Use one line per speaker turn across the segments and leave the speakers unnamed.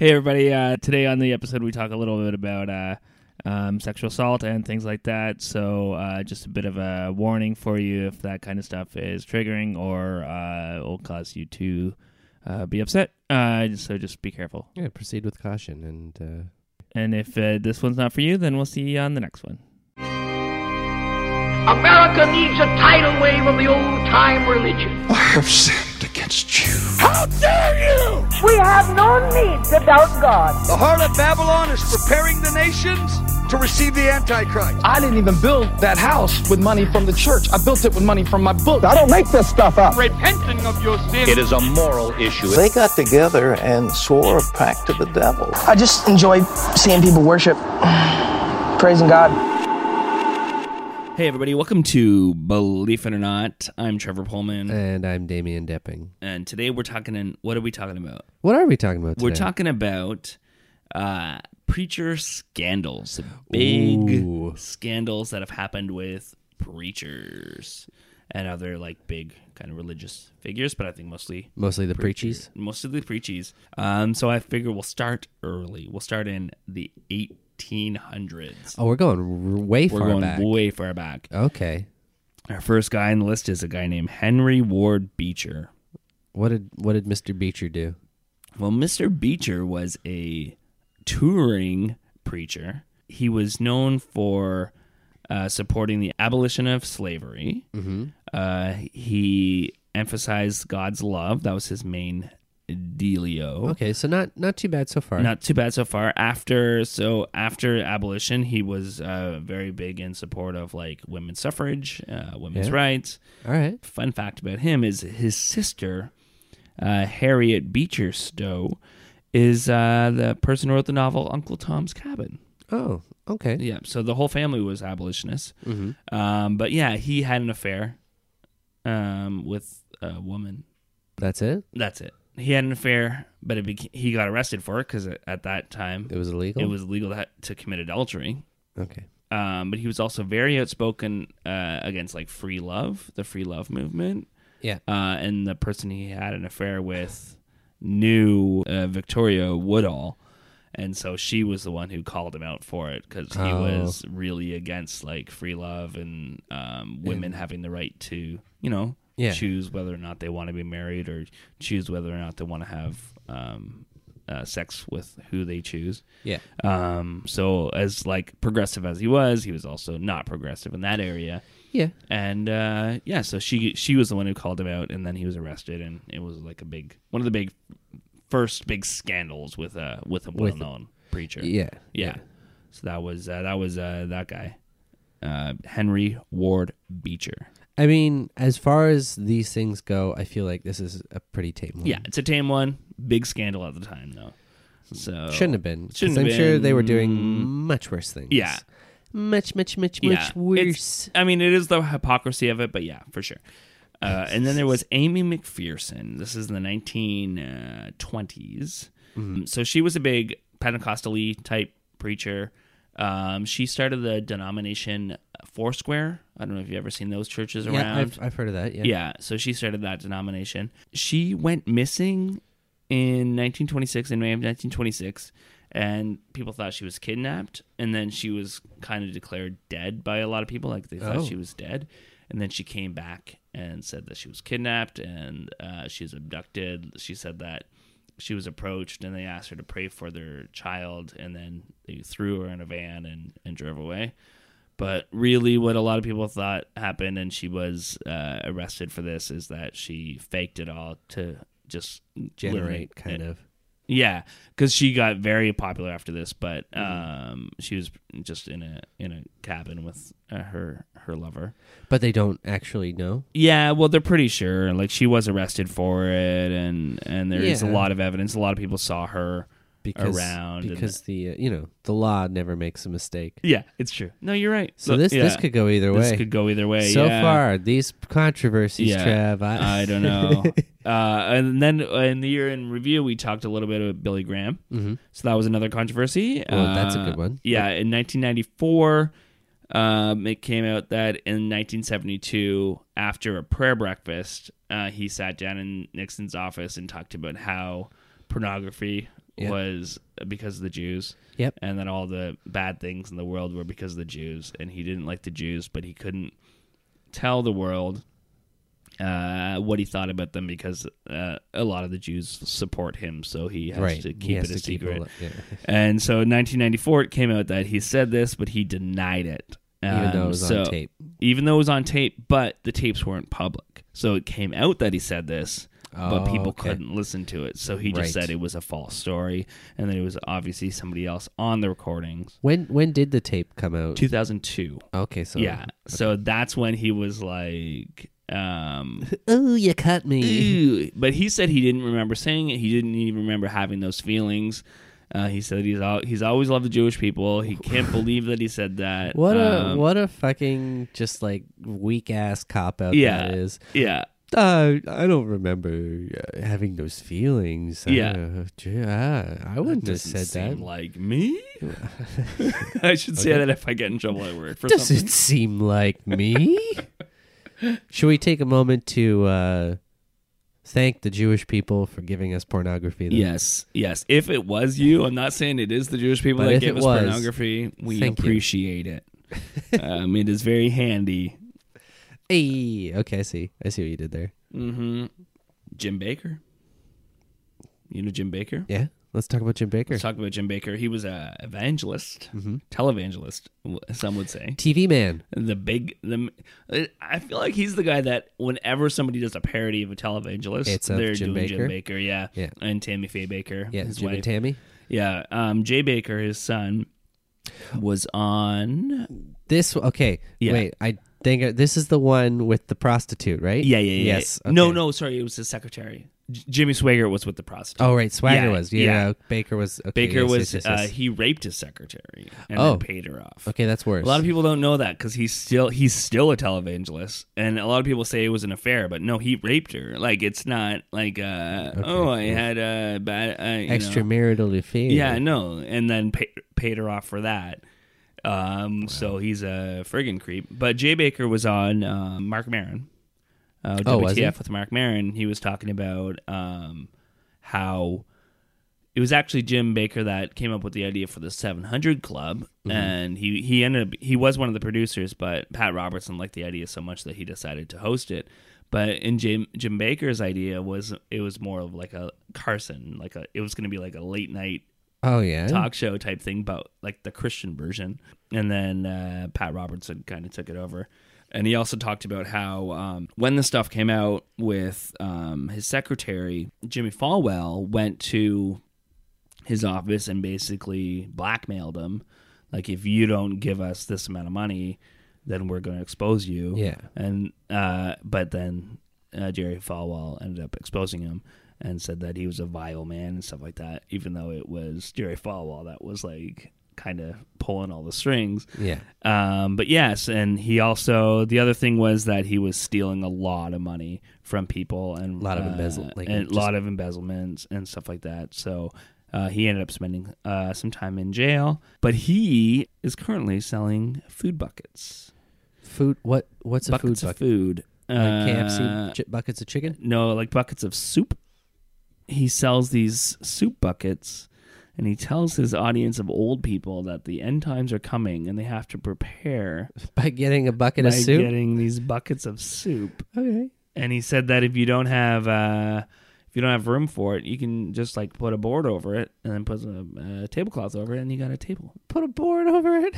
Hey, everybody. Uh, today on the episode, we talk a little bit about uh, um, sexual assault and things like that. So, uh, just a bit of a warning for you if that kind of stuff is triggering or uh, will cause you to uh, be upset. Uh, so, just be careful.
Yeah, proceed with caution and uh,
And if uh, this one's not for you, then we'll see you on the next one.
America needs a tidal wave of the old time religion.
I have sinned against you.
How dare you!
We have no need to doubt God.
The heart of Babylon is preparing the nations to receive the Antichrist.
I didn't even build that house with money from the church. I built it with money from my book. I don't make this stuff up.
Repenting of your sins.
It is a moral issue.
They got together and swore a pact to the devil.
I just enjoy seeing people worship, praising God.
Hey, everybody. Welcome to Belief It or Not. I'm Trevor Poelman.
and I'm Damien Doepping.
and today we're talking in what are we talking about?
What are we talking about today?
We're talking about uh, preacher scandals, big
Ooh.
scandals that have happened with preachers and other like big kind of religious figures, but I think mostly
mostly the
preacher-
preachies.
mostly the preachies. Um, so I figure we'll start early. We'll start in the 1800s.
Oh, we're going way
We're
far
going
back.
way far back.
okay.
Our first guy on the list is a guy named Henry Ward Beecher.
What did what did Mr. Beecher do?
Well, Mr. Beecher was a touring preacher. He was known for uh, supporting the abolition of slavery. Mm-hmm. Uh, he emphasized God's love. That was his main dealio.
Okay, so not not too bad so far.
Not too bad so far. After so after abolition, he was uh, very big in support of like women's suffrage, uh, women's
Yeah.
rights.
All right.
Fun fact about him is his sister, uh, Harriet Beecher Stowe, is uh, the person who wrote the novel Uncle Tom's Cabin.
Oh, okay.
Yeah, so the whole family was abolitionists. Um, but yeah, he had an affair um, with a woman.
That's it.
That's it. He had an affair, but it beca- he got arrested for it because at that time
It was illegal.
it was legal to, to commit adultery.
okay.
Um, but he was also very outspoken uh, against like free love, the free love movement.
Yeah.
uh, and the person he had an affair with knew uh, Victoria Woodhull, and so she was the one who called him out for it because he
Oh.
was really against like free love and um, women having the right to, you know,
Yeah.
choose whether or not they want to be married or choose whether or not they want to have um, uh, sex with who they choose.
Yeah.
Um, so as like progressive as he was, he was also not progressive in that area.
Yeah.
And uh, yeah, so she she was the one who called him out, and then he was arrested, and it was like a big one of the big first big scandals with a with a well known preacher.
Yeah.
yeah. So that was uh, that was uh, that guy, uh, Henry Ward Beecher.
I mean, as far as these things go, I feel like this is a pretty tame one.
Yeah, it's a tame one. Big scandal at the time, though. So
Shouldn't have been.
Shouldn't
I'm
have
sure they were doing much worse things.
Yeah.
Much, much, much,
Yeah,
much worse.
it's- I mean, it is the hypocrisy of it, but yeah, for sure. Uh, and then there was Aimee McPherson. This is in the 1920s.
Mm-hmm.
So she was a big Pentecostal type preacher. Um, she started the denomination Foursquare. I don't know if you've ever seen those churches around.
Yeah, I've, I've heard of that. Yeah.
Yeah, so she started that denomination. She went missing in 1926, in May of 1926, and people thought she was kidnapped. And then she was kind of declared dead by a lot of people, like they thought
Oh.
she was dead. And then she came back and said that she was kidnapped and uh, she was abducted. She said that she was approached and they asked her to pray for their child, and then they threw her in a van and, and drove away. But really, what a lot of people thought happened, and she was uh, arrested for this, is that she faked it all to just
Generate kind of.
Yeah, because she got very popular after this. But
Mm-hmm.
um, she was just in a in a cabin with uh, her her lover.
But they don't actually know.
Yeah, well, they're pretty sure. Like she was arrested for it, and and there is a
Yeah.
lot of evidence. A lot of people saw her
because
around
because the uh, you know the law never makes a mistake.
Yeah, it's true. No, you're right.
So this this
yeah.
could go either
This
way.
could go either way.
so
yeah.
far, these controversies,
Yeah,
Trev. I,
I don't know. uh, and then uh, in the year in review, we talked a little bit about Billy Graham. Mm-hmm. So that was another controversy.
Well, that's a
Uh,
good one.
Yeah, in 1994, um, it came out that in 1972, after a prayer breakfast, uh, he sat down in Nixon's office and talked about how pornography
Yeah.
was because of the Jews.
Yep.
And then all the bad things in the world were because of the Jews, and he didn't like the Jews, but he couldn't tell the world uh, what he thought about them because uh, a lot of the Jews support him, so he has
right.
to keep
has
it a
keep
secret.
all- yeah.
And so in 1994, it came out that he said this, but he denied it.
Even though it
Um,
was
so-
on tape.
Even though it was on tape, but the tapes weren't public. So it came out that he said this, but
Oh,
people
okay.
couldn't listen to it. So he just
Right.
said it was a false story and that it was obviously somebody else on the recordings.
When when did the tape come out?
2002.
Okay, so
yeah. So that's when he was like, um,
Oh, you cut me.
Ew. But he said he didn't remember saying it. He didn't even remember having those feelings. Uh, he said he's al- he's always loved the Jewish people. He can't believe that he said that.
What a
Um,
what a fucking just like weak ass cop out
Yeah.
that is.
yeah
Uh, I don't remember uh, having those feelings.
Yeah.
Uh, gee, I wouldn't have said that.
like me. I should say that if I get in trouble at work for
Does
something.
it seem like me? Should we take a moment to uh, thank the Jewish people for giving us pornography? then?
Yes, yes. If it was you, I'm not saying it is the Jewish people
But
that
if
gave
it
us
was,
pornography. We
thank you.
appreciate it. um, it is very handy.
Hey, okay, I see. I see what you did there.
Mm-hmm. Jim Bakker. You know Jim Bakker?
Yeah, let's talk about Jim Bakker.
Let's talk about Jim Bakker. He was a evangelist,
Mm-hmm.
televangelist, some would say.
TV man.
The big, the I feel like he's the guy that whenever somebody does a parody of a televangelist,
It's
they're
Jim
doing
Bakker?
Jim Bakker, yeah,
Yeah.
and Tammy Faye Bakker,
Yeah,
his
Jim
wife,
and Tammy.
yeah. Um, Jay Bakker, his son, was on.
This okay.
Yeah.
Wait, I uh, this is the one with the prostitute, right?
Yeah, yeah, yeah.
Yes.
No,
okay.
no, sorry, it was his secretary. J- Jimmy Swaggart was with the prostitute.
Oh, right. Swaggart
Yeah,
was. Yeah,
yeah.
Bakker was. Okay,
Bakker
yes,
was
yes, yes,
Uh, he raped his secretary and
Oh.
then paid her off.
okay, that's worse.
A lot of people don't know that because he's still he's still a televangelist, and a lot of people say it was an affair, but no, he raped her. Like it's not like uh, oh, I had a bad uh, you know.
extramarital affair.
Yeah, no, and then pay, paid her off for that. Um, so he's a friggin' creep. But Jay Bakker was on um, Marc Maron. Uh,
Oh, was he?
WTF with Marc Maron. He was talking about um, how it was actually Jim Bakker that came up with the idea for the 700 Club,
Mm-hmm.
and he he ended up he was one of the producers, but Pat Robertson liked the idea so much that he decided to host it. But in Jim Jim Bakker's idea was it was more of like a Carson, like a it was going to be like a late night
Oh yeah.
talk show type thing, but like the Christian version. And then uh, Pat Robertson kind of took it over. And he also talked about how um, when the stuff came out with um, his secretary, Jimmy Falwell, went to his office and basically blackmailed him. Like, if you don't give us this amount of money, then we're going to expose you.
Yeah.
And, uh, but then uh, Jerry Falwell ended up exposing him and said that he was a vile man and stuff like that, even though it was Jerry Falwell that was like kind of pulling all the strings.
Yeah.
Um, but yes, and he also the other thing was that he was stealing a lot of money from people and
A lot of
uh,
embezzle- like,
and a lot of embezzlements and stuff like that. So uh, he ended up spending uh, some time in jail, but he is currently selling food buckets.
Food. What? What's a
buckets
food
of
bucket?
food.
Like
Uh,
KFC ch- buckets of chicken.
no, like buckets of soup. He sells these soup buckets and he tells his audience of old people that the end times are coming and they have to prepare
By getting a bucket of soup.
getting these buckets of soup.
okay.
And he said that if you don't have uh if you don't have room for it, you can just like put a board over it and then put a, a tablecloth over it and you got a table.
Put a board over it.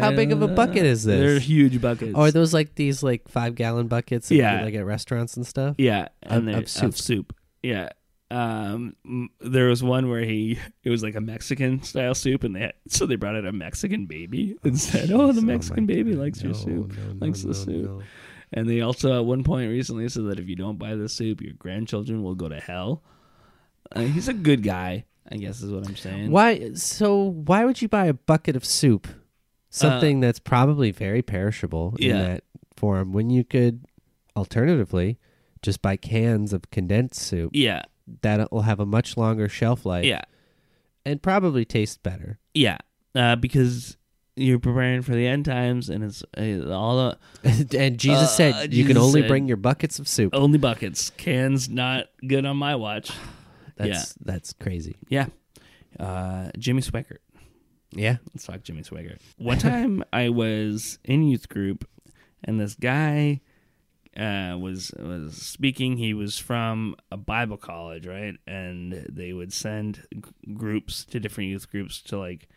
How big of a bucket is this?
They're huge buckets.
Oh, are those like these like five gallon buckets?
Yeah.
like at restaurants and stuff.
Yeah, and
of
of,
soup.
soup. soup. Yeah. Um, there was one where he it was like a Mexican style soup, and they had, so they brought out a Mexican baby and said, "Oh, the Mexican baby likes your soup, likes the soup." And they also at one point recently said that if you don't buy the soup, your grandchildren will go to hell. Uh, he's a good guy, I guess is what I'm saying.
Why? So why would you buy a bucket of soup? Something that's probably very perishable in
Uh, Yeah.
that form. When you could, alternatively, just buy cans of condensed soup
Yeah,
that will have a much longer shelf life.
yeah,
and probably taste better.
yeah. Uh, because you're preparing for the end times, and it's uh, all the
and Jesus
Uh,
said, "You can only bring your buckets of soup."
only buckets. Cans not good on my watch.
That's that's crazy.
Yeah. Uh, Jimmy Swaggart.
Yeah.
Let's talk Jimmy Swaggart. One time I was in youth group, and this guy uh, was was speaking. He was from a Bible college, right? And they would send g- groups to different youth groups to like.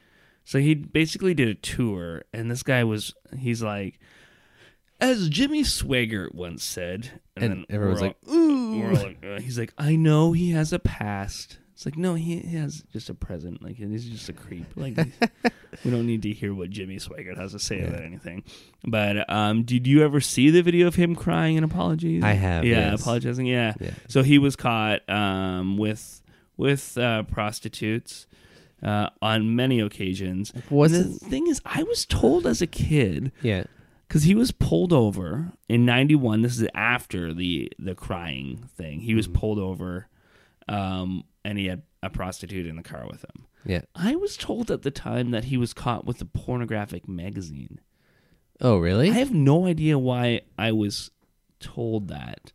So he basically did a tour, and this guy was he's like, as Jimmy Swaggart once said,
And everyone's
we're
like,
"Ooh," like, uh, he's like, I know he has a past. It's like, no, he, he has just a present. Like, he's just a creep. Like, we don't need to hear what Jimmy Swaggart has to say about anything. But um, did you ever see the video of him crying and apologies?
I have,
Yeah,
yes.
apologizing. Yeah.
Yeah.
So he was caught um, with with uh, prostitutes uh, on many occasions.
Was
the thing is, I was told as a kid
Yeah.
because he was pulled over in 91 this is after the the crying thing he
Mm-hmm.
was pulled over um and he had a prostitute in the car with him
Yeah.
i was told at the time that he was caught with a pornographic magazine
Oh, really?
i have no idea why i was told that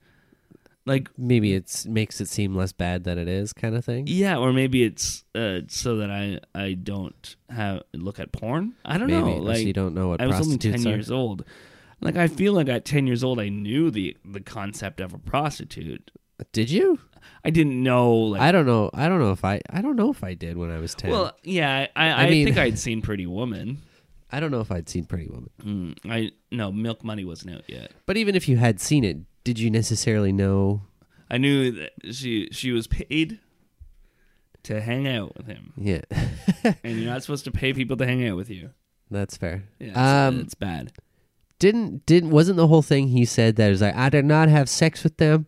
like
Maybe it's makes it seem less bad than it is, kind of thing.
yeah or maybe it's uh so that i i don't have look at porn i don't
Maybe
know like
you don't know what prostitutes are.
I was only ten
are.
years old. Like I feel like at ten years old, I knew the the concept of a prostitute.
Did you?
I didn't know. Like,
I don't know. I don't know if I. I don't know if I did when I was ten.
well, yeah, I, I,
I mean-
think I'd seen Pretty Woman.
I don't know if I'd seen Pretty Woman.
Mm, I no, Milk Money wasn't out yet.
But even if you had seen it, did you necessarily know?
I knew that she she was paid to hang out with him,
Yeah,
and you're not supposed to pay people to hang out with you.
that's fair.
Yeah, it's,
um,
it's bad.
didn't didn't wasn't the whole thing he said that it was like I did not have sex with them.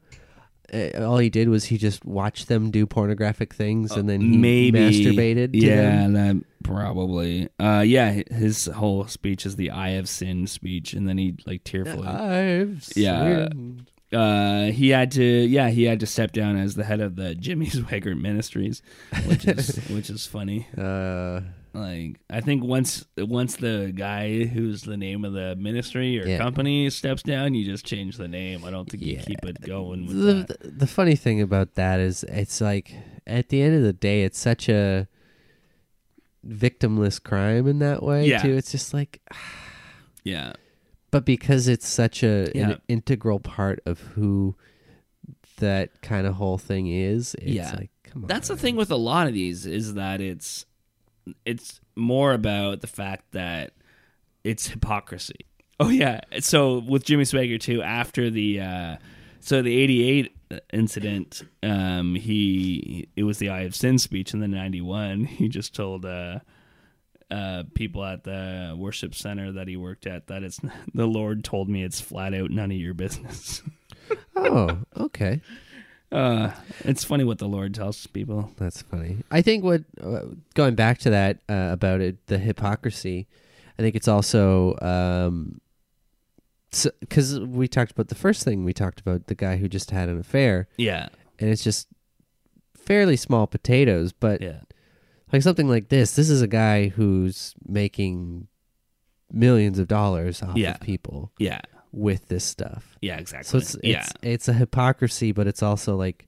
Uh, all he did was he just watched them do pornographic things and then he
Maybe
masturbated. To
yeah,
them.
that probably. Uh, yeah, his whole speech is the "I have sinned" speech, and then he like tearfully.
I've
Yeah.
sinned.
uh, he had to yeah he had to step down as the head of the Jimmy Swaggart Ministries, which is which is funny.
Uh,
Like I think once once the guy who's the name of the ministry or
Yeah.
company steps down, you just change the name. I don't think you
Yeah.
keep it going with
the the funny thing about that is it's like at the end of the day it's such a victimless crime in that way
Yeah.
too it's just like
Yeah,
but because it's such a
Yeah.
an integral part of who that kind of whole thing is it's
Yeah.
like come on
that's the thing with a lot of these is that it's it's more about the fact that it's hypocrisy. Oh yeah, so with Jimmy Swaggart too, after the uh, so the '88 incident, um, he it was the "I have Sin" speech in the '91. He just told uh, uh, people at the worship center that he worked at that it's the Lord told me it's flat out none of your business.
oh okay
Uh, it's funny what the Lord tells people.
That's funny. I think what uh, going back to that uh, about it, the hypocrisy. I think it's also um, because we talked about the first thing we talked about the guy who just had an affair,
Yeah,
and it's just fairly small potatoes. But
yeah,
like something like this, this is a guy who's making millions of dollars off
Yeah.
of people
yeah,
with this stuff.
yeah. Exactly.
So it's
yeah.
it's it's a hypocrisy, but it's also like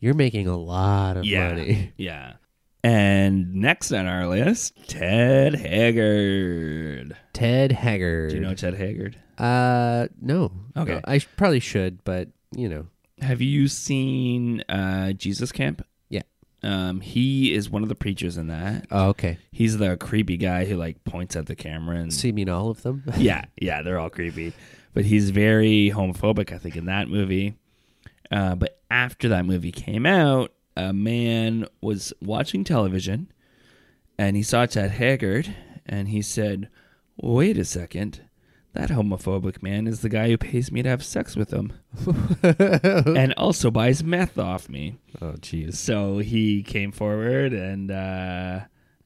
you're making a lot of
Yeah.
money.
Yeah. And next on our list, Ted Haggard.
Ted Haggard.
Do you know Ted Haggard?
Uh, no.
Okay.
No, I probably should, but you know,
Have you seen uh, Jesus Camp?
Yeah.
Um, he is one of the preachers in that.
oh, okay.
He's the creepy guy who like points at the camera and
So you mean all of them?
yeah, yeah, they're all creepy. But he's very homophobic, I think, in that movie. Uh, but after that movie came out, a man was watching television and he saw Ted Haggard and he said, Wait a second. That homophobic man is the guy who pays me to have sex with him and also buys meth off me.
oh, jeez.
So he came forward and uh,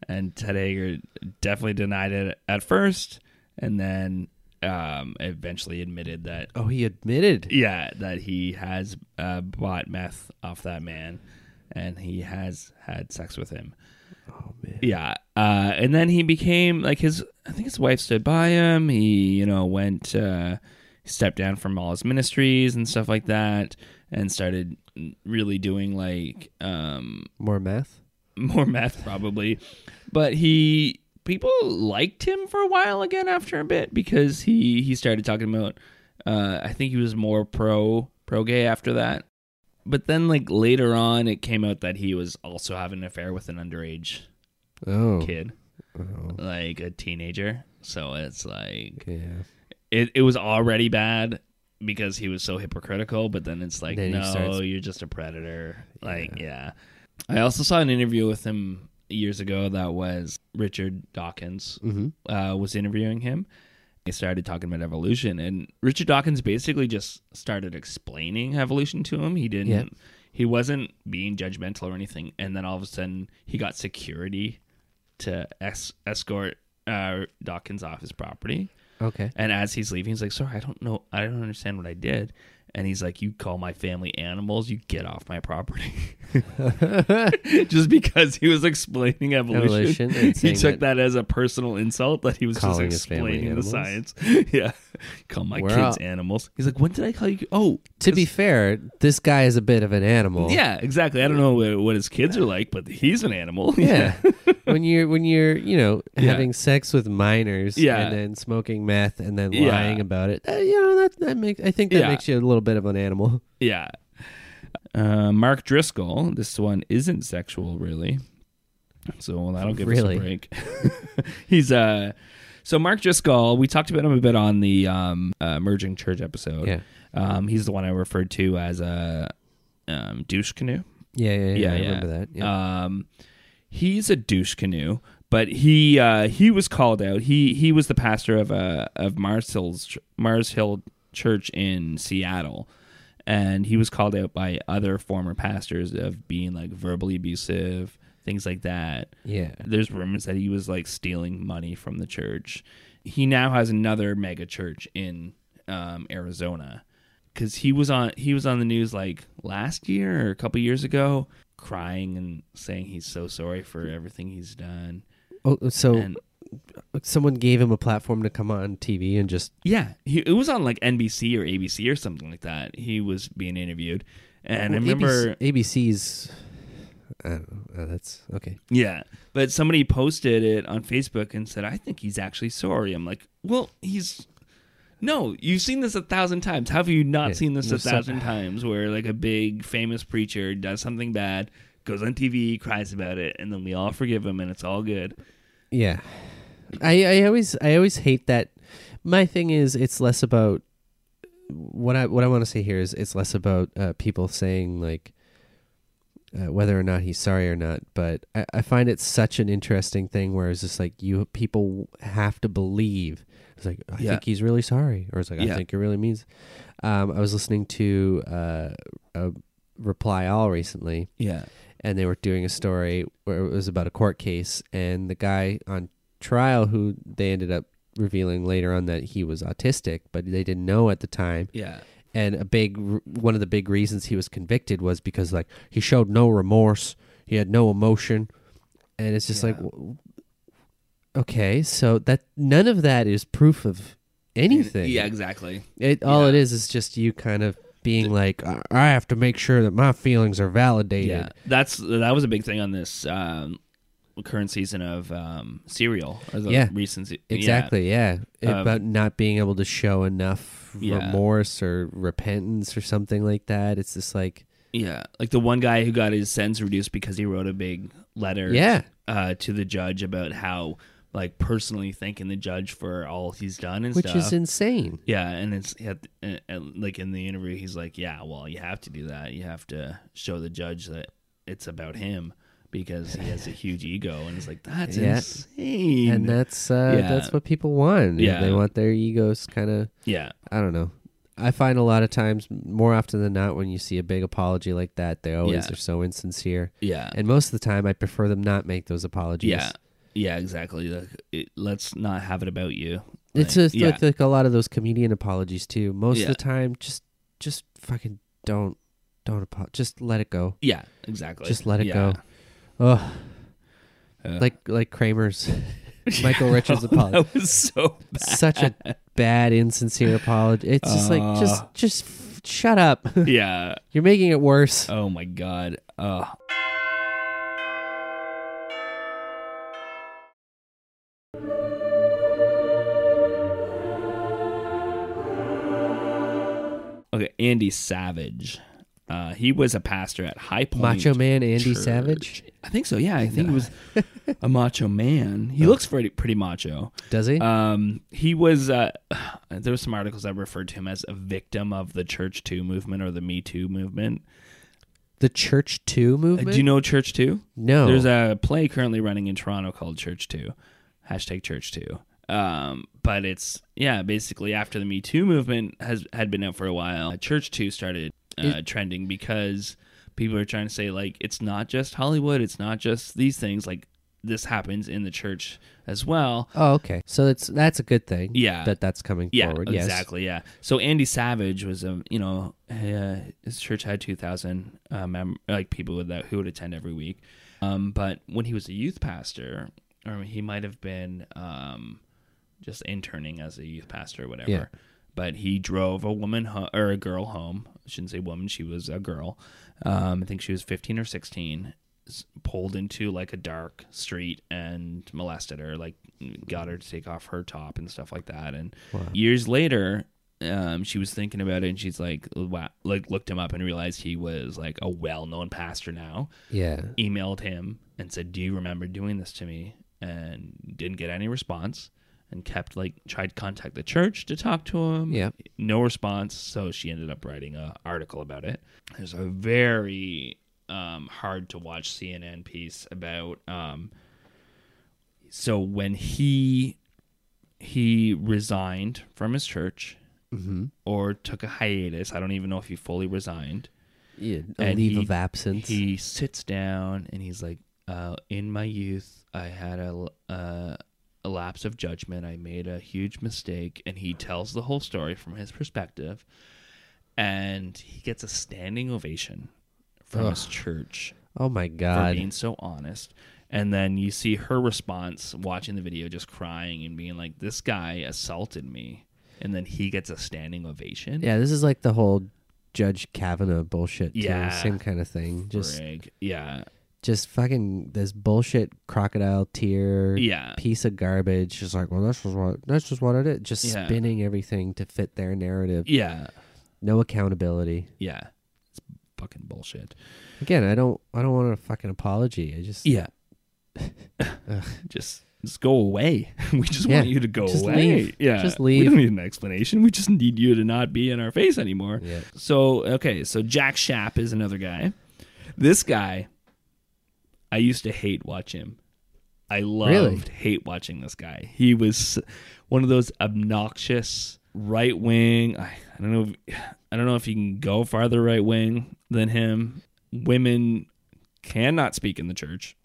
and Ted Haggard definitely denied it at first, and then um, eventually admitted that
Oh, he admitted.
yeah that he has uh, bought meth off that man, and he has had sex with him.
Oh man.
Yeah, uh, and then he became like his. I think his wife stood by him. He, you know, went uh, stepped down from all his ministries and stuff like that, and started really doing like um
More meth.
more meth probably but he people liked him for a while again after a bit because he he started talking about uh i think he was more pro pro gay after that. But then like later on it came out that he was also having an affair with an underage
Oh,
kid like a teenager. So it's like
yeah.
it, it was already bad because he was so hypocritical but then it's like
Then
no
starts-
you're just a predator. Like yeah. I also saw an interview with him years ago that was richard dawkins
Mhm.
uh, was interviewing him he started talking about evolution and richard dawkins basically just started explaining evolution to him he didn't
Yeah.
he wasn't being judgmental or anything and then all of a sudden he got security to es- escort uh, dawkins off his property
Okay.
and as he's leaving, he's like, "Sorry, I don't know. I don't understand what I did." And he's like, "You call my family animals? You get off my property." just because he was explaining evolution,
Evolution
he took
that-
that, as a personal insult that he was just
Calling his family
explaining the science. yeah, call my
We're
kids animals. He's like, "When did I call you?" Oh,
To be fair, this guy is a bit of an animal.
yeah, exactly. I don't know what, what his kids are like, but he's an animal.
Yeah. When you're when you're you know
Yeah.
having sex with minors
Yeah.
and then smoking meth and then
Yeah.
lying about it, uh, you know that that makes I think that
Yeah.
makes you a little bit of an animal.
Yeah. Uh, Mark Driscoll. This one isn't sexual, really. So that'll give
Really?
us a break. He's uh, so Mark Driscoll. We talked about him a bit on the um, uh, merging church episode.
Yeah.
Um, he's the one I referred to as a um, douche canoe.
Yeah, yeah, yeah.
Yeah,
I remember that. Yeah.
Um, he's a douche canoe, but he uh, he was called out. He he was the pastor of uh, of Mars Hills Mars Hill Church in Seattle, and he was called out by other former pastors of being like verbally abusive, things like that.
yeah.
There's rumors that he was like stealing money from the church. He now has another mega church in um, Arizona because he was on he was on the news like last year or a couple years ago, crying and saying he's so sorry for everything he's done.
Oh, so
And
someone gave him a platform to come on TV and just
yeah, he, it was on like NBC or ABC or something like that. He was being interviewed, and I remember
ABC, ABC's. I don't know. Uh, that's okay.
Yeah, but somebody posted it on Facebook and said, "I think he's actually sorry." I'm like, "Well, he's no. You've seen this a thousand times. How have you not
Yeah,
seen this a thousand times? Where like a big famous preacher does something bad, goes on TV, cries about it, and then we all forgive him, and it's all good."
Yeah, I I always I always hate that. My thing is, it's less about what I what I want to say here is it's less about uh, people saying like uh, whether or not he's sorry or not. But I, I find it such an interesting thing where it's just like you people have to believe. It's like I
Yeah.
think he's really sorry, or it's like I
Yeah.
think it really means. Um, I was listening to uh, a Reply All recently,
Yeah,
and they were doing a story where it was about a court case and the guy on trial who they ended up revealing later on that he was autistic but they didn't know at the time
yeah,
and a big one of the big reasons he was convicted was because like he showed no remorse he had no emotion and it's just like okay so that none of that is proof of anything
yeah, exactly.
it all
Yeah.
it is is just you kind of being like I have to make sure that my feelings are validated
Yeah, that's that was a big thing on this um, current season of um, Serial.
Yeah,
recent se- yeah.
Exactly, yeah.
Um,
About not being able to show enough
Yeah.
remorse or repentance or something like that. It's just like,
Yeah, like the one guy who got his sentence reduced because he wrote a big letter.
Yeah.
uh, to the judge about how like personally thanking the judge for all he's done and
which
stuff.
is insane.
yeah, and it's he had- uh, uh, like in the interview, he's like, "Yeah, well, you have to do that. You have to show the judge that it's about him." Because he has a huge ego, and it's like that's
Yeah.
insane.
And that's uh,
Yeah.
that's what people want.
Yeah.
They want their egos kind of,
yeah,
I don't know. I find a lot of times, more often than not, when you see a big apology like that, they always
Yeah.
are so insincere.
yeah,
And most of the time, I prefer them not make those apologies.
yeah, yeah, exactly. Like, it, let's not have it about you.
It's
Like,
just
yeah,
like, like a lot of those comedian apologies too. Most of the time, just just fucking don't don't apo- just let it go.
yeah, exactly.
Just let it go. Oh,
Uh,
like like Kramer's Michael Richards apology.
that was so bad.
Such a bad, insincere apology. It's just like just
Uh.
just Shut up.
yeah.
You're making it worse.
Oh my god. Uh Okay, Andy Savage. Uh, he was a pastor at High Point.
Macho Man Andy
Church.
Savage?
I think so. Yeah, I think he was a macho man. He looks pretty pretty macho.
Does he?
Um, he was. Uh, there was some articles that referred to him as a victim of the Church Too movement or the Me Too movement.
the Church Too
Uh,
movement?
do you know Church Too?
No.
There's a play currently running in Toronto called Church Too, hashtag Church Too. Um, but it's yeah, basically after the Me Too movement has had been out for a while, Church Too started uh, trending because people are trying to say like it's not just Hollywood, it's not just these things. Like this happens in the church as well.
Oh, okay. So that's that's a good thing.
Yeah.
That that's coming
Yeah,
forward. Yes.
exactly. Yeah. So Andy Savage was a you know uh, his church had two thousand uh, mem- like people with that who would attend every week. Um, but when he was a youth pastor, or he might have been um, just interning as a youth pastor or whatever.
Yeah.
But he drove a woman ho- or a girl home. I shouldn't say woman; she was a girl. Um, I think she was fifteen or sixteen. Pulled into like a dark street and molested her, like got her to take off her top and stuff like that. And years later, um, she was thinking about it, and she's like, wow, like looked him up and realized he was like a well-known pastor now
Yeah.
emailed him and said, "Do you remember doing this to me?" and didn't get any response and kept like tried to contact the church to talk to him.
Yeah.
No response, so she ended up writing a article about it. There's a very um, hard to watch CNN piece about um, so when he he resigned from his church or took a hiatus. I don't even know if he fully resigned
Yeah. A leave
he-
of absence.
He sits down and he's like, uh, "In my youth, I had a uh, a lapse of judgment. I made a huge mistake." And he tells the whole story from his perspective, and he gets a standing ovation from his church
oh my God.
for being so honest. And then you see her response watching the video, just crying and being like, "This guy assaulted me," and then he gets a standing ovation.
Yeah, this is like the whole Judge Kavanaugh bullshit. too.
Yeah.
Same kind of thing. Just
Frig. yeah,
just fucking this bullshit crocodile tear
Yeah.
piece of garbage. Just like, well, that's just what that's just what it is. Just
Yeah.
spinning everything to fit their narrative.
yeah.
No accountability.
Yeah. It's fucking bullshit.
Again, I don't I don't want a fucking apology. I just
Yeah. just just go away. We just
Yeah,
want you to go
just
away.
leave.
Yeah.
Just leave.
We don't need an explanation. We just need you to not be in our face anymore.
Yeah.
So okay, so Jack Schaap is another guy. This guy I used to hate watch him. I loved
Really?
hate watching this guy. He was one of those obnoxious right wing. I, I don't know. If, I don't know if you can go farther right wing than him. Women cannot speak in the church.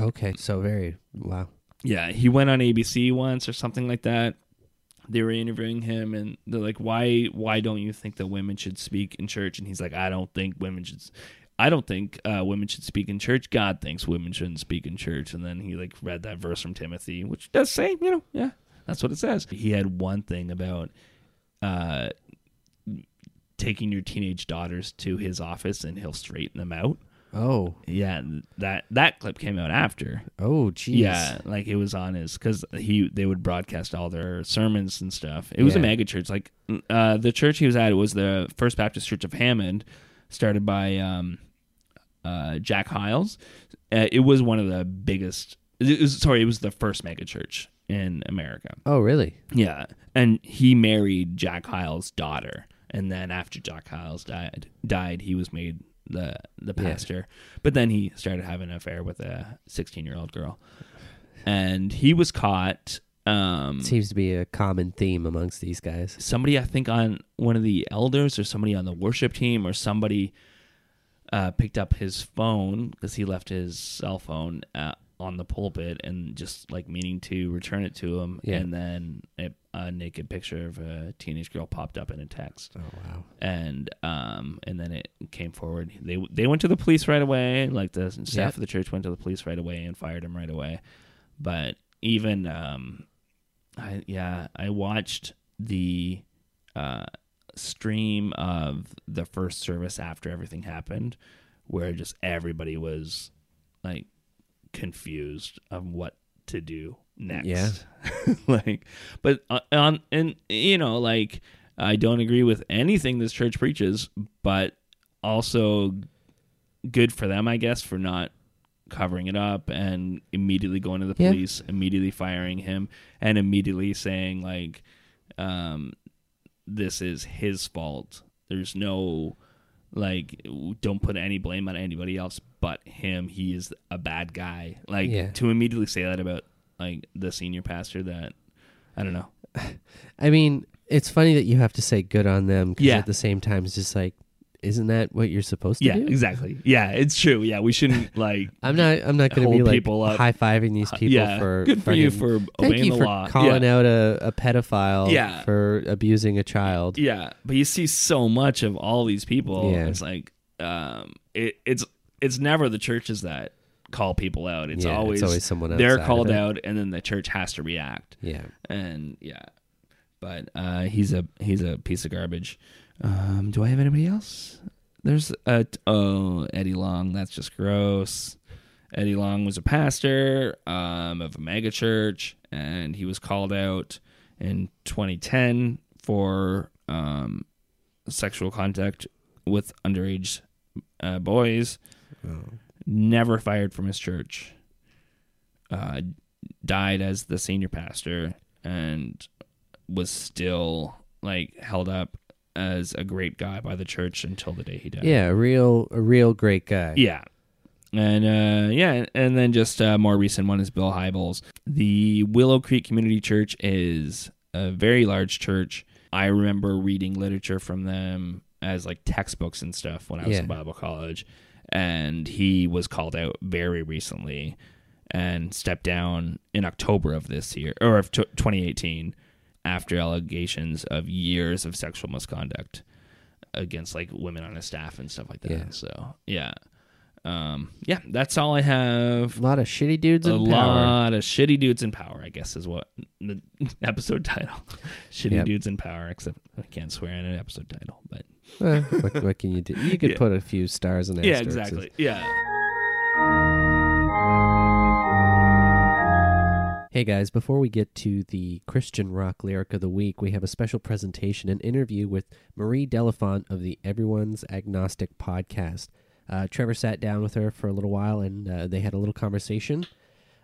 Okay, so very wow.
Yeah, he went on ABC once or something like that. They were interviewing him, and they're like, "Why? Why don't you think that women should speak in church?" And he's like, "I don't think women should. I don't think uh, women should speak in church. God thinks women shouldn't speak in church." And then he like read that verse from Timothy, which does say, you know, yeah, that's what it says. He had one thing about uh, taking your teenage daughters to his office, and he'll straighten them out.
Oh,
Yeah, that that clip came out after.
oh, jeez.
Yeah, like it was on his because he they would broadcast all their sermons and stuff. It was a mega church. Like uh, the church he was at was the First Baptist Church of Hammond, started by um, uh, Jack Hyles. Uh, it was one of the biggest. It was, sorry, it was the first mega church in America.
Oh, really?
Yeah, and he married Jack Hyles' daughter, and then after Jack Hyles died, died he was made the the
Yeah.
pastor. But then he started having an affair with a sixteen year old girl, and he was caught. Um,
Seems to be a common theme amongst these guys.
somebody I think on one of the elders or somebody on the worship team or somebody uh, picked up his phone because he left his cell phone uh, on the pulpit and just like meaning to return it to him,
Yeah.
and then it, a naked picture of a teenage girl popped up in a text,
Oh, wow.
and um and then it came forward. They they went to the police right away. Like the staff
Yeah.
of the church went to the police right away and fired him right away. But even um I yeah, I watched the uh stream of the first service after everything happened where just everybody was like confused of what to do next.
Yeah.
like but uh, on and you know like I don't agree with anything this church preaches, but also good for them I guess for not covering it up and immediately going to the
Yeah.
police, immediately firing him and immediately saying like um this is his fault. There's no like don't put any blame on anybody else but him. He is a bad guy. Like
Yeah.
to immediately say that about like the senior pastor that I don't know.
I mean, it's funny that you have to say good on them. 'cause
Yeah.
At the same time, it's just like, isn't that what you're supposed to
Yeah,
do?
Yeah, exactly. Yeah, it's true. Yeah, we shouldn't like
I'm not. I'm not going to be like high fiving these people
yeah,
for.
good for you
fucking-
for
Thank
obeying
you
the
for
law.
calling
yeah.
out a, a pedophile.
Yeah.
For abusing a child.
Yeah, but you see so much of all these people.
Yeah.
It's like um, it, it's it's never the churches that call people out. It's
Yeah, it's
always
always someone else. they're
called out, and then the church has to react.
Yeah.
and yeah, but uh, he's a he's a piece of garbage. Um, do I have anybody else? There's a oh Eddie Long. That's just gross. Eddie Long was a pastor um, of a mega church, and he was called out in 2010 for um, sexual contact with underage uh, boys. Never fired from his church. Uh, died as the senior pastor and was still like held up as a great guy by the church until the day he died.
Yeah. A real, a real great guy.
Yeah. And uh, yeah, and then just a more recent one is Bill Hybels. The Willow Creek Community Church is a very large church. I remember reading literature from them as like textbooks and stuff when I was in Bible college. And he was called out very recently and stepped down in October of this year or of t- 2018 after allegations of years of sexual misconduct against like women on his staff and stuff like that.
Yeah.
So yeah, um, yeah, that's all I have.
A lot of shitty dudes
A
in power.
A lot of shitty dudes in power, I guess, is what the episode title. shitty
Yep.
dudes in power. Except I can't swear in an episode title, but
Eh, what, what can you do? You could
Yeah.
put a few stars in there.
yeah, exactly. Yeah.
Hey guys, before we get to the Christian rock lyric of the week, we have a special presentation and interview with Marie D'Elephant of the Everyone's Agnostic podcast. Uh, Trevor sat down with her for a little while and uh, they had a little conversation.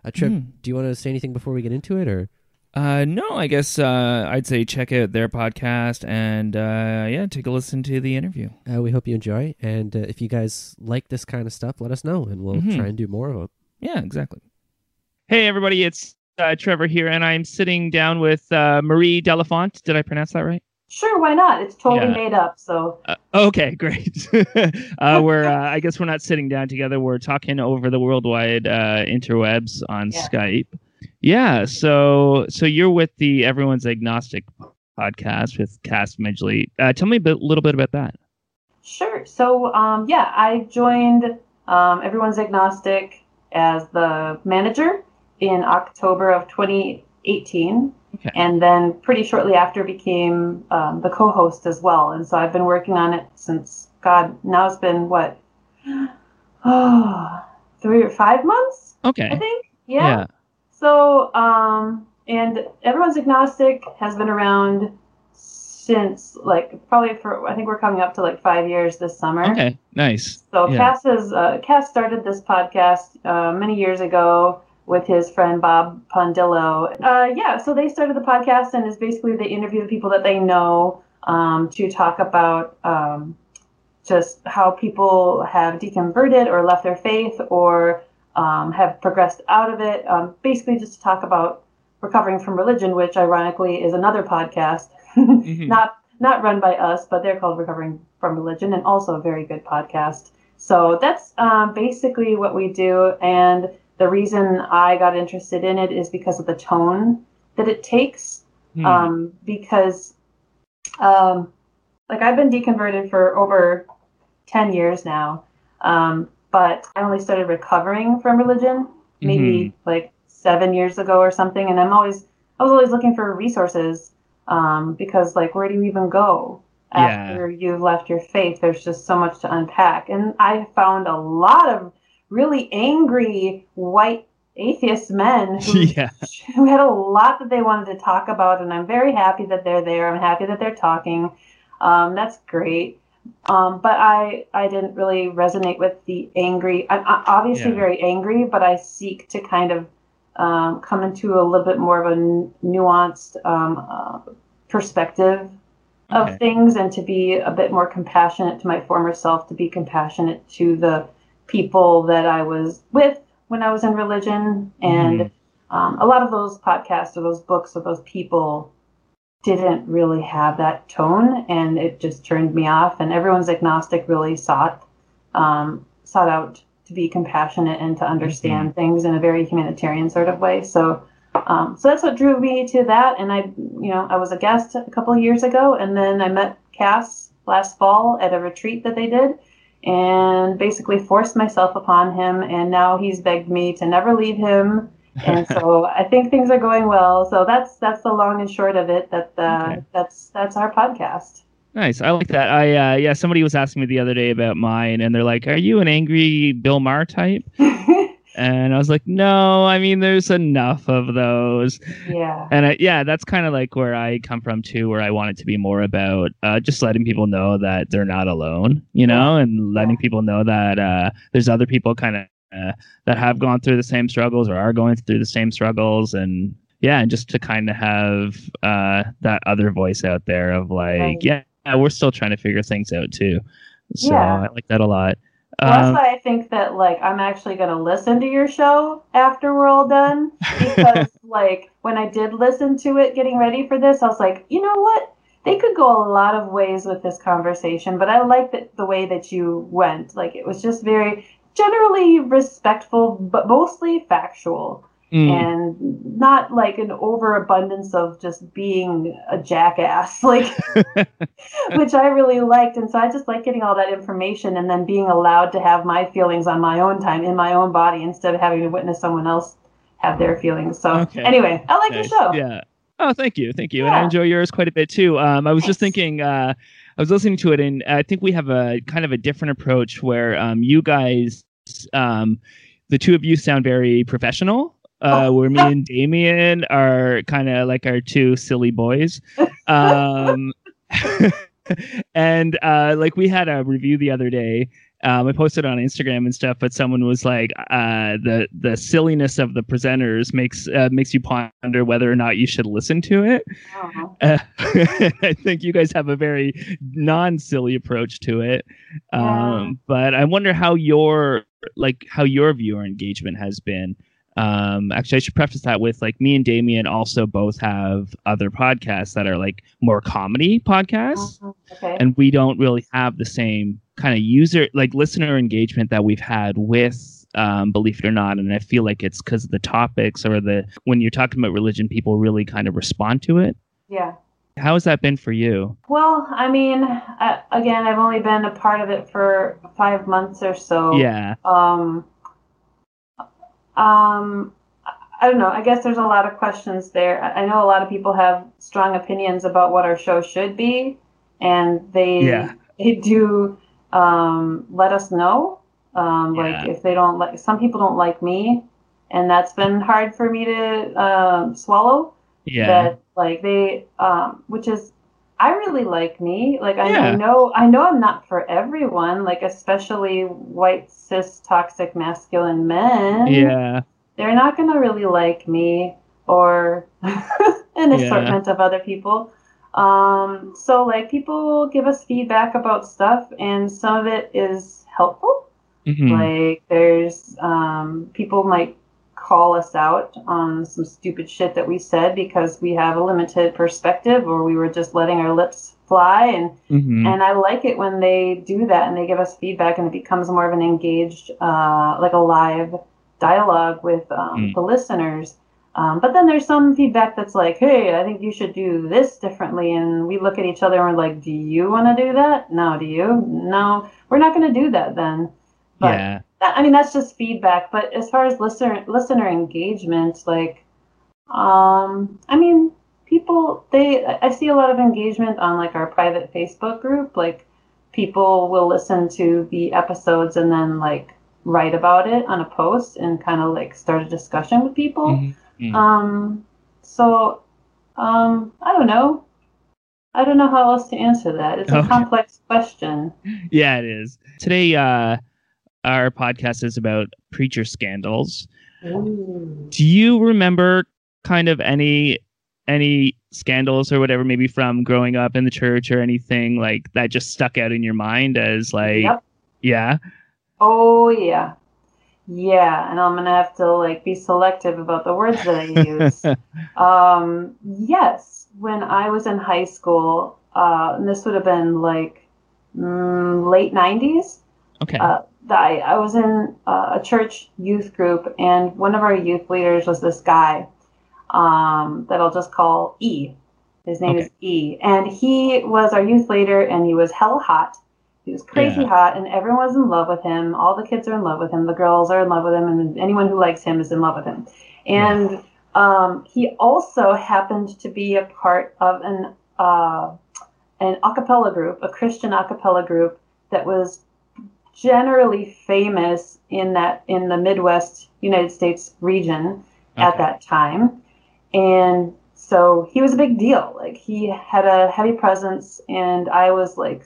Uh, Trev,
Hmm.
do you want to say anything before we get into it, or
Uh, no, I guess uh, I'd say check out their podcast and uh, yeah, take a listen to the interview.
uh, we hope you enjoy? And uh, if you guys like this kind of stuff, let us know, and we'll
Mhm.
try and do more of it.
Yeah, exactly. Hey, everybody, it's uh, Trevor here, and I'm sitting down with uh, Marie D'Elephant. Did I pronounce that right?
Sure, why not? It's totally
Yeah.
made up. So
Uh, okay, great. uh, we're uh, I guess we're not sitting down together. We're talking over the worldwide uh, interwebs on
Yeah.
Skype. Yeah. So so you're with the Everyone's Agnostic podcast with Cass Midgley. Uh, tell me a bit, little bit about that.
sure. So um, yeah, I joined um, Everyone's Agnostic as the manager in October of 2018.
Okay.
And then pretty shortly after became um, the co-host as well. And so I've been working on it since God. Now it's been what, oh, three or five months,
Okay.
I think. yeah. So, um, and everyone's agnostic has been around since like probably for I think we're coming up to like five years this summer.
Okay. Nice.
So
Yeah.
Cass has uh, Cass started this podcast uh, many years ago with his friend Bob Pondillo. Uh, yeah, so they started the podcast and it's basically they interview the people that they know um, to talk about um, just how people have deconverted or left their faith or um, have progressed out of it. Um, basically, just to talk about recovering from religion, which ironically is another podcast,
Mhm.
not not run by us, but they're called Recovering from Religion, and also a very good podcast. So that's um, basically what we do, and the reason I got interested in it is because of the tone that it takes.
Hmm.
Um, because, um, like, I've been deconverted for over 10 years now, um, but I only started recovering from religion maybe like seven years ago or something. And I'm always, I was always looking for resources um, because, like, where do you even go after you've left your faith. There's just so much to unpack. And I found a lot of really angry white atheist men who,
Yeah.
who had a lot that they wanted to talk about. And I'm very happy that they're there. I'm happy that they're talking. Um, that's great. Um, but I, I didn't really resonate with the angry. I'm obviously
Yeah.
very angry, but I seek to kind of um, come into a little bit more of a n- nuanced um, uh, perspective of
Okay.
things and to be a bit more compassionate to my former self, to be compassionate to the people that I was with when I was in religion. And
Mhm.
um, a lot of those podcasts or those books or those people didn't really have that tone and it just turned me off. And everyone's agnostic really sought um, sought out to be compassionate and to understand things in a very humanitarian sort of way. So um, so that's what drew me to that. And i you know i was a guest a couple of years ago and then i met cass last fall at a retreat that they did and basically forced myself upon him and now he's begged me to never leave him and so I think things are going well. So that's that's the long and short of it. That uh,
Okay.
that's that's our podcast.
Nice. I like that. I uh yeah, somebody was asking me the other day about mine and they're like, "Are you an angry Bill Maher type?" And I was like, "No, I mean there's enough of those."
yeah,
And I, yeah, that's kind of like where I come from too, where I want it to be more about uh, just letting people know that they're not alone, you know, and letting people know that uh, there's other people kind of uh, that have gone through the same struggles or are going through the same struggles, and yeah, and just to kind of have uh, that other voice out there of like,
Right.
yeah, we're still trying to figure things out too. So
Yeah.
I like that a lot.
That's
Um,
why I think that like I'm actually gonna listen to your show after we're all done because like when I did listen to it getting ready for this, I was like, you know what? They could go a lot of ways with this conversation, but I like that the way that you went. Like it was just very generally respectful, but mostly factual.
Mm,
and not like an overabundance of just being a jackass like which i really liked and so i just like getting all that information and then being allowed to have my feelings on my own time in my own body instead of having to witness someone else have their feelings so
Okay.
anyway i like
Nice.
your show
Yeah. Oh, thank you, thank you, and I enjoy yours quite a bit too. Um, I was just thinking, uh, I was listening to it, and I think we have a kind of a different approach where um, you guys, um, the two of you, sound very professional. Uh,
Oh.
where me and Damien are kind of like our two silly boys. Um, and uh, like we had a review the other day. Um, I posted on Instagram and stuff, but someone was like, uh, "the the silliness of the presenters makes uh, makes you ponder whether or not you should listen to it."
Oh.
Uh, I think you guys have a very non-silly approach to it, um, but I wonder how your like how your viewer engagement has been. Um, actually, I should preface that with like me and Damien also both have other podcasts that are like more comedy podcasts.
Okay.
And we don't really have the same kind of user like listener engagement that we've had with um, Belief It or Not. And i feel like it's because of the topics or the when you're talking about religion people really kind of respond to it.
Yeah.
How has that been for you?
Well i mean I, again i've only been a part of it for five months or so.
Yeah.
Um um I don't know. I guess there's a lot of questions there. I know a lot of people have strong opinions about what our show should be, and they
Yeah.
they do um, let us know. Um,
Yeah.
Like if they don't like, some people don't like me, and that's been hard for me to um, swallow.
yeah
That like they, um, which is, I really like me. Like I,
Yeah.
know, I know I'm not for everyone. Like especially white cis toxic masculine men
yeah
they're not going to really like me or an assortment of other people. Um, so, like, people give us feedback about stuff, and some of it is helpful.
Mhm.
Like, there's um, people might call us out on some stupid shit that we said because we have a limited perspective or we were just letting our lips fly and
Mhm.
and I like it when they do that and they give us feedback and it becomes more of an engaged, uh, like a live dialogue with um,
Mm.
the listeners. Um, but then there's some feedback that's like, hey, I think you should do this differently. And we look at each other and we're like, do you want to do that? No, do you? No, we're not going to do that then. But
yeah
that, I mean, that's just feedback. But as far as listener listener engagement, like, um, I mean, people they I see a lot of engagement on like our private Facebook group. Like people will listen to the episodes and then like write about it on a post and kind of like start a discussion with people.
Mm-hmm.
Um, so um, I don't know. I don't know how else to answer that. It's a
Okay.
complex question.
yeah, it is. Today, uh, our podcast is about preacher scandals. Do you remember kind of any any scandals or whatever, maybe from growing up in the church or anything like that just stuck out in your mind as like,
Yep.
yeah,
Oh yeah. Yeah, and I'm gonna have to like be selective about the words that I use. um, yes, when I was in high school, uh, and this would have been like mm, late '90s.
Okay,
Uh, I, I was in uh, a church youth group, and one of our youth leaders was this guy um, that I'll just call E. His name
Okay.
is E, and he was our youth leader, and he was hell hot. He was crazy
Yeah.
hot, and everyone was in love with him. All the kids are in love with him. The girls are in love with him, and anyone who likes him is in love with him. And um, he also happened to be a part of an uh, an a cappella group, a Christian a cappella group that was generally famous in that in the Midwest United States region at that time. And so he was a big deal. Like he had a heavy presence and I was like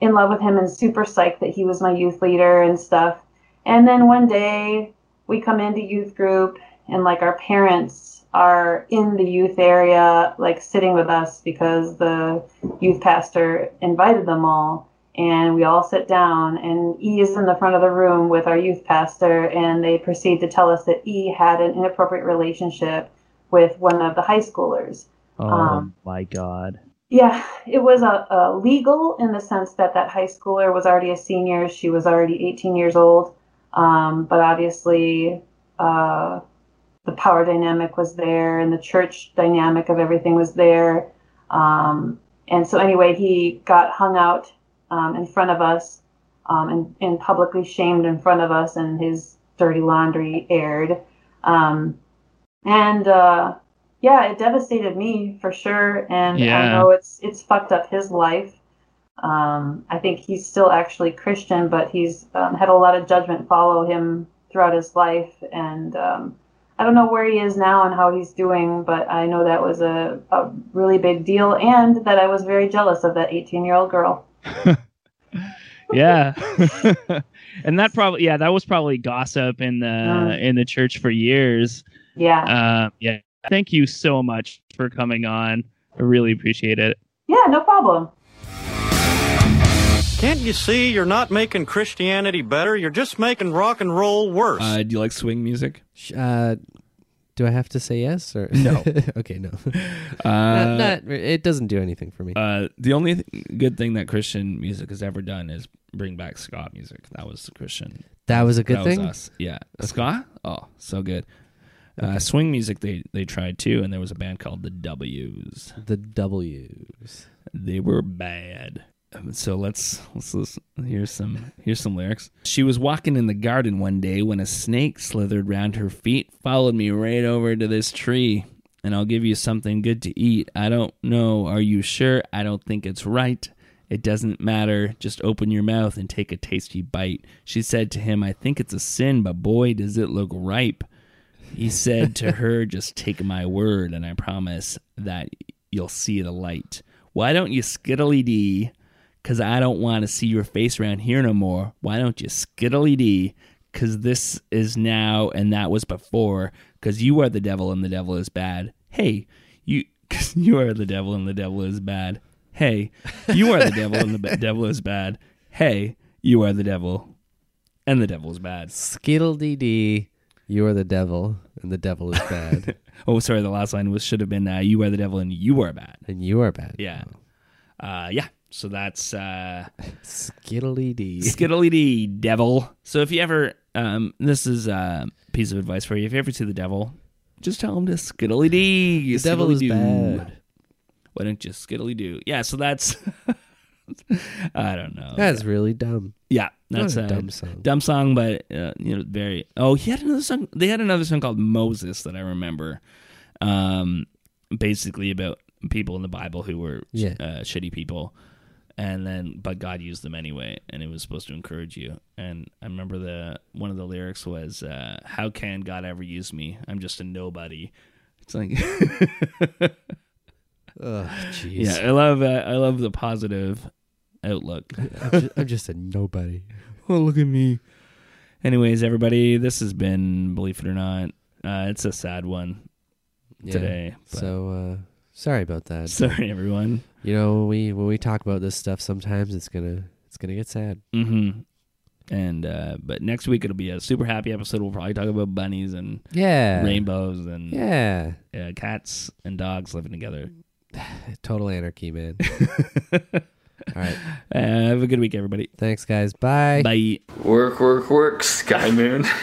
in love with him and super psyched that he was my youth leader and stuff. And then one day we come into youth group and like our parents are in the youth area like sitting with us because the youth pastor invited them all and we all sit down and E is in the front of the room with our youth pastor and they proceed to tell us that E had an inappropriate relationship with one of the high schoolers.
oh
um,
my god,
Yeah, it was a, a legal in the sense that that high schooler was already a senior. She was already 18 years old. Um, but obviously, uh, the power dynamic was there and the church dynamic of everything was there. Um, and so, anyway, he got hung out um, in front of us um, and, and publicly shamed in front of us, and his dirty laundry aired. Um, and uh, yeah, it devastated me for sure, and I know it's it's fucked up his life. Um, I think he's still actually Christian, but he's um, had a lot of judgment follow him throughout his life, and um, I don't know where he is now and how he's doing, but I know that was a, a really big deal, and that I was very jealous of that 18 year old girl.
yeah. and that probably yeah, that was probably gossip in the
Mm.
in the church for years.
Yeah,
Uh, yeah. Thank you so much for coming on. I really appreciate it.
yeah, no problem.
Can't you see you're not making Christianity better? You're just making rock and roll worse.
Uh, do you like swing music?
Uh, do I have to say yes or
No.
okay, no.
Uh,
not, not, it doesn't do anything for me.
Uh, the only th- good thing that Christian music has ever done is bring back ska music. That was Christian.
that was a good
that
thing.
Was us. Yeah, ska. Oh, so good. Uh, swing music they they tried too, and there was a band called the W's.
The W's.
They were bad. So let's let's listen. Here's some here's some lyrics. She was walking in the garden one day when a snake slithered round her feet, followed me right over to this tree. And I'll give you something good to eat. I don't know. Are you sure? I don't think it's right. It doesn't matter. Just open your mouth and take a tasty bite. She said to him, I think it's a sin, but boy, does it look ripe. He said to her, Just take my word, and I promise that you'll see the light. Why don't you skiddly dee? Because I don't want to see your face around here no more. Why don't you skiddly dee? Because this is now and that was before. Because you are the devil and the devil is bad. Hey, you, cause you are the devil and the devil is bad. Hey, you are the devil and the be- devil is bad. Hey, you are the devil and the devil is bad.
Skittle dee dee. You are the devil, and the devil is bad,
Oh, sorry. The last line was should have been uh, "You are the devil and you are bad."
and you are bad.
Yeah, uh, yeah. So that's uh,
Skiddly dee.
skiddly dee, devil. So if you ever, um, this is a piece of advice for you. If you ever see the devil, just tell him to skiddly dee.
The devil is bad.
Why don't you skiddly do? Yeah. So that's. I don't know.
That's really dumb.
Yeah, that's
a
a
dumb song.
Dumb song, but uh, you know, very. Oh, he had another song. They had another song called Moses that I remember. Um, basically about people in the Bible who were
Yeah.
uh, shitty people, and then but God used them anyway, and it was supposed to encourage you. And I remember the one of the lyrics was, uh, "How can God ever use me? I'm just a nobody." It's like,
Ugh, jeez.
yeah, I love uh, I love the positive outlook.
I'm, just, I'm just a nobody.
oh, look at me. Anyways, everybody, this has been Belief It or Not, uh, it's a sad one
Yeah.
today. but-
So uh, sorry about that.
sorry, everyone.
You know, when we when we talk about this stuff, sometimes it's gonna it's gonna get sad.
Mm-hmm. And uh, but next week it'll be a super happy episode. We'll probably talk about bunnies and
Yeah.
rainbows and
Yeah.
uh, cats and dogs living together.
Total anarchy, man. All right.
Uh, have a good week, everybody.
Thanks, guys. Bye.
Bye.
Work, work, work, Sky Moon.